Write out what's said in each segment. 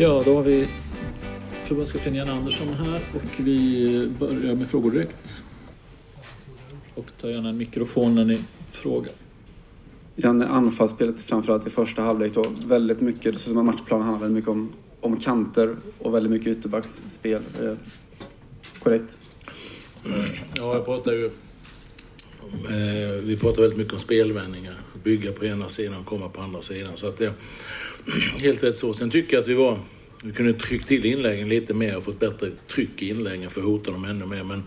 Ja, då har vi förbundskapten Jan Andersson här och vi börjar med frågor direkt. Och ta gärna en mikrofon när ni frågar. Janne, anfallsspelet framförallt i första halvlek då. Väldigt mycket, det ser som att matchplanen handlar väldigt mycket om, om kanter och väldigt mycket ytterbacksspel. Eh, korrekt? Ja, jag pratar ju... Eh, vi pratar väldigt mycket om spelvändningar. Bygga på ena sidan och komma på andra sidan. Så att det, helt rätt så. Sen tycker jag att vi var... Vi kunde tryckt till inläggen lite mer och fått bättre tryck i inläggen för att hota dem ännu mer. Men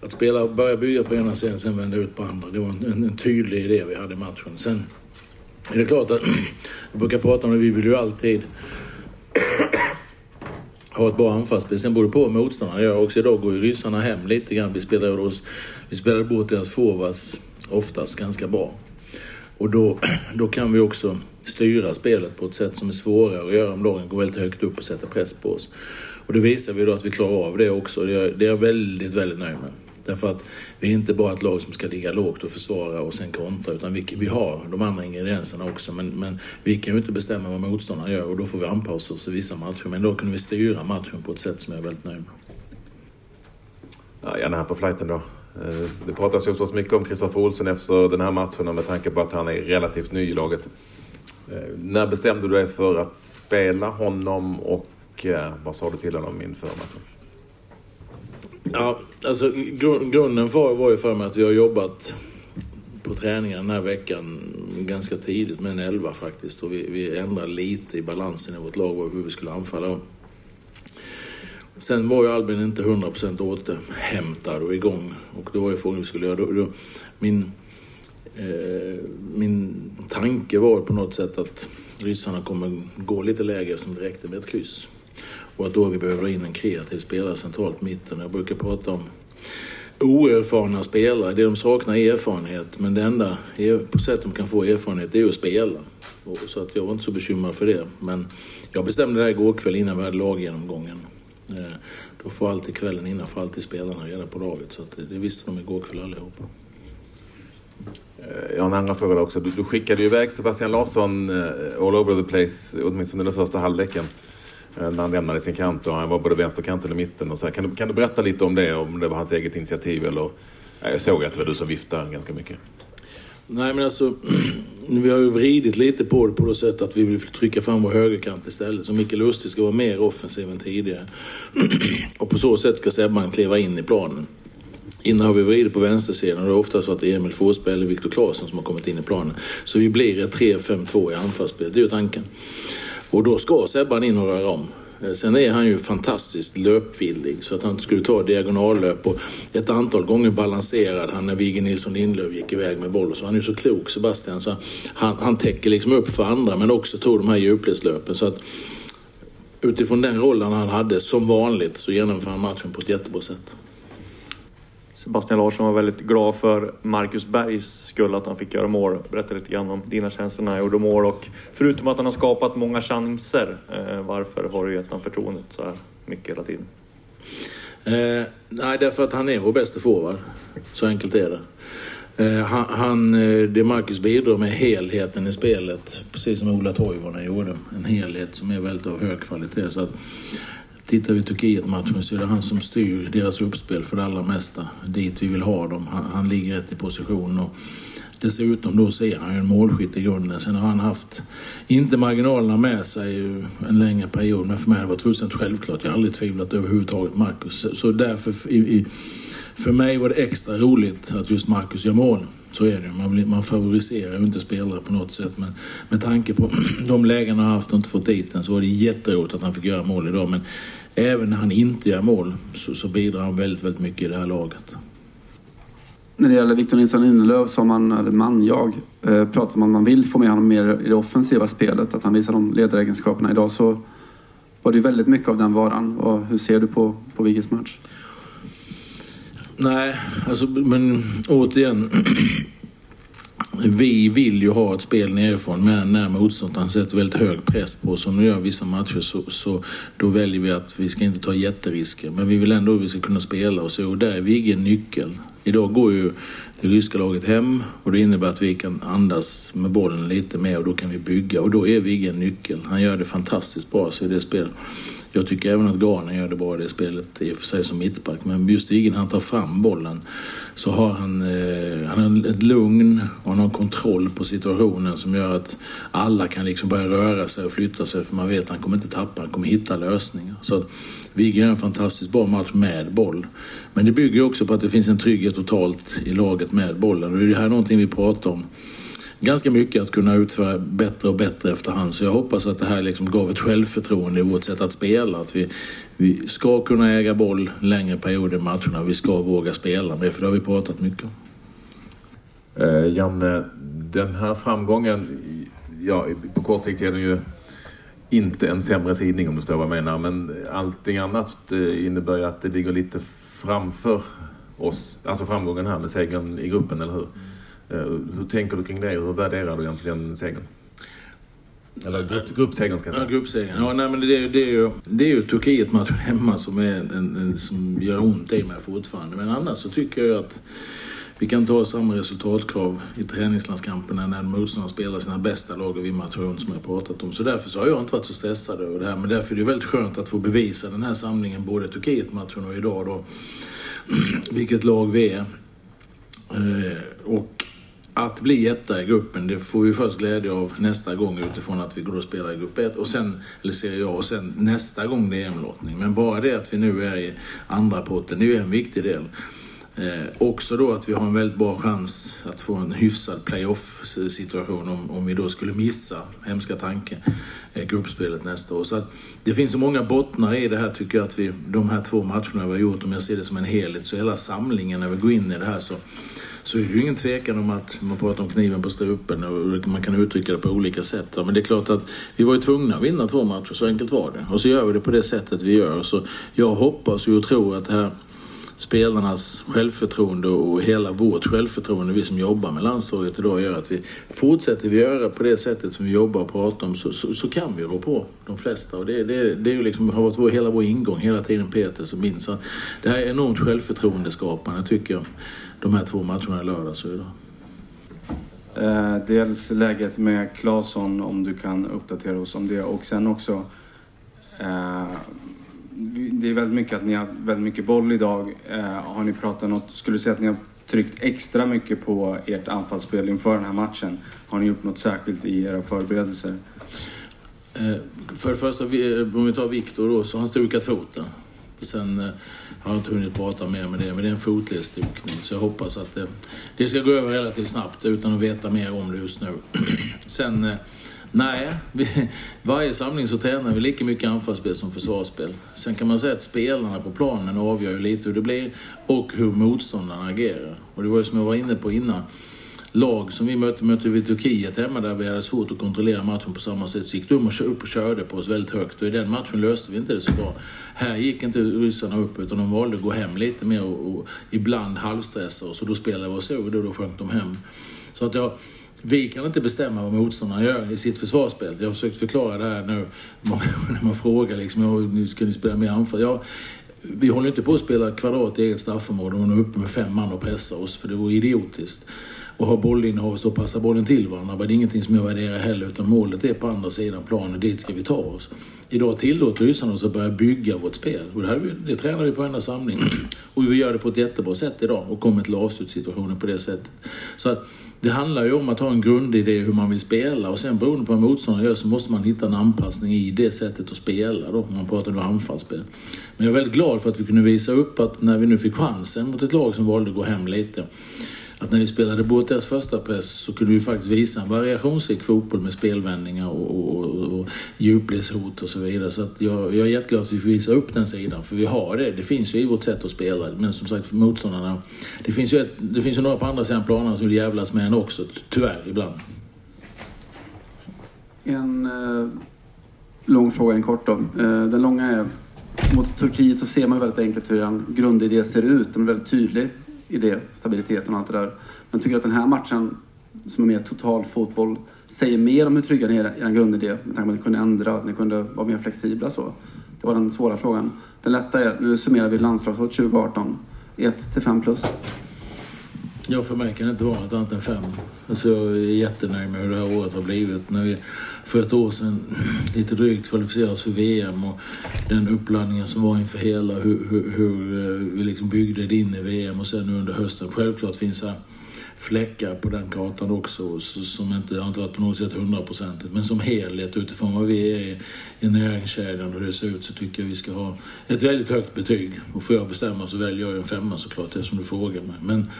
att spela, börja bygga på ena sidan, sen vända ut på andra. Det var en, en, tydlig idé vi hade i matchen. Sen är det klart att jag brukar prata om det, vi vill ju alltid ha ett bra anfallsspel. Sen beror det på motståndarna gör också. Idag går ju ryssarna hem lite grann. Vi spelade, vi spelade bort deras forwards oftast ganska bra. Och då, då kan vi också styra spelet på ett sätt som är svårare att göra om lagen går väldigt högt upp och sätter press på oss. Och det visar vi då att vi klarar av det också. Det är, det är jag väldigt, väldigt nöjd med. Därför att vi är inte bara ett lag som ska ligga lågt och försvara och sen kontra. Utan vi, vi har de andra ingredienserna också. Men, men vi kan ju inte bestämma vad motståndaren gör och då får vi anpassa oss i vissa matcher. Men då kunde vi styra matchen på ett sätt som jag är väldigt nöjd med. Ja, gärna här på flighten då. Eh, det pratas ju så mycket om Kristoffer Olsson efter den här matchen och med tanke på att han är relativt ny i laget. Eh, när bestämde du dig för att spela honom och eh, vad sa du till honom inför matchen? Ja, alltså grunden för var ju för mig att vi har jobbat på träningen den här veckan ganska tidigt med en elva faktiskt. Och vi, vi ändrade lite i balansen i vårt lag och hur vi skulle anfalla. Sen var ju Albin inte 100% återhämtad och igång. Och då var ju frågan hur vi skulle göra. Då, då, min, eh, min tanke var på något sätt att ryssarna kommer gå lite lägre eftersom det räckte med ett kryss. Och att då vi behöver in en kreativ spelare centralt mitten. Jag brukar prata om oerfarna spelare. Det de saknar är erfarenhet. Men det enda på sätt de kan få erfarenhet är ju att spela. Så att jag var inte så bekymrad för det. Men jag bestämde det här igår kväll innan vi hade laggenomgången. Eh, då får alltid kvällen innan får alltid spelarna reda på laget. Så det visste de igår kväll allihopa. Eh, jag har en andra fråga också. Du, du skickade ju iväg Sebastian Larsson eh, all over the place, åtminstone den första halvleken. När han lämnade sin kant och han var både vänsterkanten och mitten. Och så kan, du, kan du berätta lite om det? Om det var hans eget initiativ eller? Jag såg att det var du som viftade ganska mycket. Nej men alltså, vi har ju vridit lite på det på det sättet att vi vill trycka fram vår högerkant istället. Så Mikael Lustig ska vara mer offensiv än tidigare. Och på så sätt ska Sebban kliva in i planen. Innan har vi vridit på vänstersidan och det är ofta så att det är Emil Forsberg eller Viktor Claesson som har kommit in i planen. Så vi blir ett 3-5-2 i anfallsspelet, det är ju tanken. Och då ska Sebban in och röra om. Eh, sen är han ju fantastiskt löpvillig så att han skulle ta diagonallöp och ett antal gånger balanserade han när Vigge Nilsson Lindlöf gick iväg med boll. Så han är ju så klok Sebastian så han, han täcker liksom upp för andra men också tog de här djupledslöpen. Så att utifrån den rollen han hade som vanligt så genomför han matchen på ett jättebra sätt. Sebastian Larsson var väldigt glad för Marcus Bergs skull att han fick göra mål. Berätta lite grann om dina känslor när han gjorde mål och förutom att han har skapat många chanser, eh, varför har du gett honom förtroendet så här mycket hela tiden? Eh, nej, därför att han är vår bästa forward. Så enkelt är det. Eh, han, han, eh, det Marcus bidrar med helheten i spelet, precis som Ola Toivonen gjorde. En helhet som är väldigt av hög kvalitet. Så att, Tittar vi Turkiet-matchen så är det han som styr deras uppspel för det allra mesta. Dit vi vill ha dem. Han, han ligger rätt i position. Och dessutom då så är han ju en målskytt i grunden. Sen har han haft, inte marginalerna med sig en längre period, men för mig har det varit fullständigt självklart. Jag har aldrig tvivlat överhuvudtaget Marcus. Så därför, i, i, för mig var det extra roligt att just Marcus gör mål. Så är det. Man, man favoriserar ju inte spelare på något sätt. Men med tanke på de lägen han haft och inte fått dit den så var det jätteroligt att han fick göra mål idag. Men även när han inte gör mål så, så bidrar han väldigt, väldigt mycket i det här laget. När det gäller Victor Nilsson Lindelöf har man, eller man, jag, eh, om att man vill få med honom mer i det offensiva spelet, att han visar de ledaregenskaperna idag så var det ju väldigt mycket av den varan. Och hur ser du på, på Vigges match? Nej, alltså men återigen. vi vill ju ha ett spel nerifrån men när motståndaren sätter väldigt hög press på oss som de gör vissa matcher så, så då väljer vi att vi ska inte ta jätterisker. Men vi vill ändå att vi ska kunna spela och så och där är Vigge nyckeln. Idag går ju det ryska laget hem och det innebär att vi kan andas med bollen lite mer och då kan vi bygga och då är Vigge en nyckel. Han gör det fantastiskt bra så i det spelet. Jag tycker även att Garner gör det bra i det spelet i och för sig som mittback men just Viggen han tar fram bollen så har han, eh, han har ett lugn och han har kontroll på situationen som gör att alla kan liksom börja röra sig och flytta sig för man vet att han kommer inte tappa, han kommer hitta lösningar. Så Vigge gör en fantastiskt bra match med boll. Men det bygger också på att det finns en trygghet totalt i laget med bollen och det är det här någonting vi pratar om ganska mycket att kunna utföra bättre och bättre efterhand. Så jag hoppas att det här liksom gav ett självförtroende i vårt sätt att spela. Att vi, vi ska kunna äga boll längre perioder i matcherna. Vi ska våga spela med, för det har vi pratat mycket om. Eh, Janne, den här framgången, ja, på kort sikt är den ju inte en sämre sidning om du förstår vad jag menar. Men allting annat eh, innebär ju att det ligger lite framför oss. Alltså framgången här med segern i gruppen, eller hur? Eh, hur tänker du kring det? Hur värderar du egentligen segern? Eller grupp, gruppsegern ska jag säga. Ja, gruppsegern. Ja, nej, men det, är, det är ju, det är ju Turkiet-matchen hemma som, är en, en, som gör ont i mig fortfarande. Men annars så tycker jag att vi kan ta samma resultatkrav i träningslandskamperna när motståndarna spelar sina bästa lag och vi matcher runt som jag pratat om. Så därför så har jag inte varit så stressad över det här. Men därför är det väldigt skönt att få bevisa den här samlingen både Turkiet-matchen och idag då. Vilket lag vi är. Eh, och att bli etta i gruppen, det får vi först glädje av nästa gång utifrån att vi går och spelar i grupp 1, och sen, eller Serie A, och sen nästa gång det är EM-lottning. Men bara det att vi nu är i andra potten, det är ju en viktig del. Eh, också då att vi har en väldigt bra chans att få en hyfsad playoff-situation om, om vi då skulle missa, hemska tanke, eh, gruppspelet nästa år. Så att det finns så många bottnar i det här tycker jag att vi, de här två matcherna vi har gjort, om jag ser det som en helhet, så hela samlingen när vi går in i det här så så är det ju ingen tvekan om att man pratar om kniven på strupen och man kan uttrycka det på olika sätt. Men det är klart att vi var ju tvungna att vinna två matcher, så enkelt var det. Och så gör vi det på det sättet vi gör. Så jag hoppas och tror att det här spelarnas självförtroende och hela vårt självförtroende, vi som jobbar med landslaget idag, gör att vi fortsätter vi göra på det sättet som vi jobbar och pratar om så, så, så kan vi rå på de flesta. Och det, det, det är ju liksom, har varit vår, hela vår ingång hela tiden, Peter, som minns. Det här är enormt självförtroendeskapande tycker jag, de här två matcherna i lördags och idag. Eh, dels läget med Claesson, om du kan uppdatera oss om det. Och sen också eh, det är väldigt mycket att ni har väldigt mycket boll idag. Eh, har ni pratat något, skulle du säga att ni har tryckt extra mycket på ert anfallsspel inför den här matchen? Har ni gjort något särskilt i era förberedelser? Eh, för det första, eh, om vi tar Viktor då, så har han stukat foten. Sen eh, har jag inte hunnit prata mer med det, men det är en fotledsstukning. Så jag hoppas att det, det ska gå över relativt snabbt utan att veta mer om det just nu. Sen eh, Nej, vi, varje samling så tränar vi lika mycket anfallsspel som försvarsspel. Sen kan man säga att spelarna på planen avgör ju lite hur det blir och hur motståndarna agerar. Och det var ju som jag var inne på innan. Lag som vi mötte, mötte vi Turkiet hemma där vi hade svårt att kontrollera matchen på samma sätt. Så gick de upp och körde på oss väldigt högt och i den matchen löste vi inte det så bra. Här gick inte ryssarna upp utan de valde att gå hem lite mer och, och ibland halvstressa oss och då spelade vi oss över och då sjönk de hem. Så att jag vi kan inte bestämma vad motståndarna gör i sitt försvarsspel. Jag har försökt förklara det här nu många när man frågar liksom, nu ska ni spela mer anfall? Ja, vi håller inte på att spela kvadrat i eget straffområde och är uppe med fem man och pressar oss, för det vore idiotiskt. Och ha bollinnehav och stå och passa bollen till varandra, men det är ingenting som jag värderar heller, utan målet är på andra sidan planen, dit ska vi ta oss. Idag tillåter ryssarna oss att börja bygga vårt spel. Och det, här, det tränar vi på varenda samling. Och vi gör det på ett jättebra sätt idag och kommer till avslutssituationen på det sättet. Så att, det handlar ju om att ha en grundidé hur man vill spela och sen beroende på vad motståndaren gör så måste man hitta en anpassning i det sättet att spela då, om man pratar om anfallsspel. Men jag är väldigt glad för att vi kunde visa upp att när vi nu fick chansen mot ett lag som valde att gå hem lite att när vi spelade Boteas första press så kunde vi faktiskt visa en variationsrik fotboll med spelvändningar och, och, och djupledshot och så vidare. Så att jag, jag är jätteglad att vi får visa upp den sidan, för vi har det. Det finns ju i vårt sätt att spela. Men som sagt, motståndarna... Det finns ju, ett, det finns ju några på andra sidan planen som vill jävlas med en också, tyvärr, ibland. En eh, lång fråga, en kort då. Eh, den långa är, mot Turkiet så ser man väldigt enkelt hur en grundidé ser ut. Den är väldigt tydlig i det, stabiliteten och allt det där. Men tycker att den här matchen som är mer total fotboll säger mer om hur trygga ni är i er grundidé med tanke på att ni kunde ändra, att ni kunde vara mer flexibla så. Det var den svåra frågan. Den lätta är, nu summerar vi landslagsåret 2018, 1 till 5 plus. Ja, för mig kan det inte vara något annat än fem. Alltså, jag är jättenöjd med hur det här året har blivit. När vi för ett år sedan lite drygt kvalificerade oss för VM och den uppladdningen som var inför hela, hur, hur, hur eh, vi liksom byggde det in i VM och sen nu under hösten. Självklart finns det fläckar på den kartan också som inte har inte varit på något sätt hundraprocentigt. Men som helhet utifrån vad vi är i näringskedjan och hur det ser ut så tycker jag vi ska ha ett väldigt högt betyg. Och får jag bestämma så väljer jag en femma såklart, det som du frågar mig. Men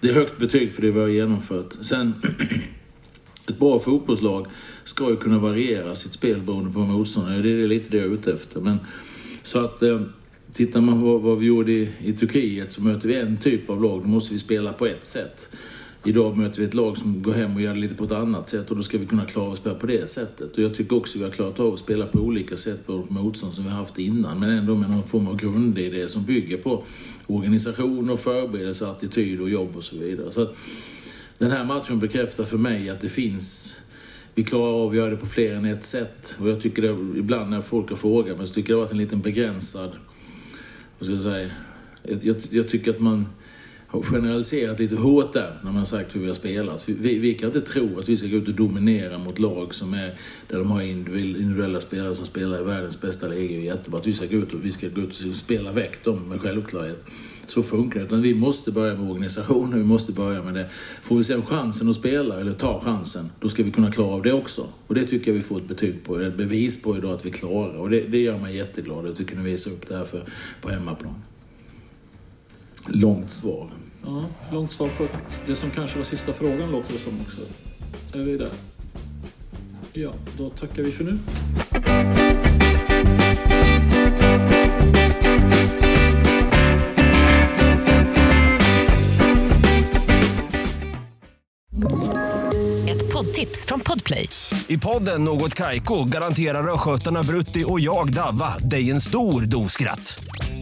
det är högt betyg för det vi har genomfört. Sen, ett bra fotbollslag ska ju kunna variera sitt spel beroende på motståndare. Det är lite det jag är ute efter. Men, så att eh, tittar man på vad vi gjorde i, i Turkiet så möter vi en typ av lag. Då måste vi spela på ett sätt. Idag möter vi ett lag som går hem och gör det lite på ett annat sätt och då ska vi kunna klara att spela på det sättet. Och jag tycker också att vi har klarat av att spela på olika sätt på motstånd som vi har haft innan. Men ändå med någon form av grundidé som bygger på organisation och förberedelse, attityd och jobb och så vidare. Så den här matchen bekräftar för mig att det finns vi klarar av att göra det på fler än ett sätt. Och jag tycker det, ibland när folk har frågat mig så tycker jag det har varit en liten begränsad... Vad ska jag säga? Jag, jag, jag tycker att man har generaliserat lite hårt där när man sagt hur vi har spelat. Vi, vi, kan inte tro att vi ska gå ut och dominera mot lag som är, där de har individuella spelare som spelar i världens bästa liga. Jättebra att vi ska gå ut och, vi ska gå ut och spela väck dem med självklarhet. Så funkar det. Utan vi måste börja med organisationen, vi måste börja med det. Får vi sen chansen att spela, eller ta chansen, då ska vi kunna klara av det också. Och det tycker jag vi får ett betyg på, ett bevis på idag att vi klarar. Och det, det gör mig jätteglad att vi kunde visa upp det här för, på hemmaplan. Långt svar. Ja, långt svar på det som kanske var sista frågan låter det som också. Är vi där? Ja, då tackar vi för nu. Ett poddtips från Podplay. I podden Något Kaiko garanterar östgötarna Brutti och jag, Davva, dig en stor dos skratt.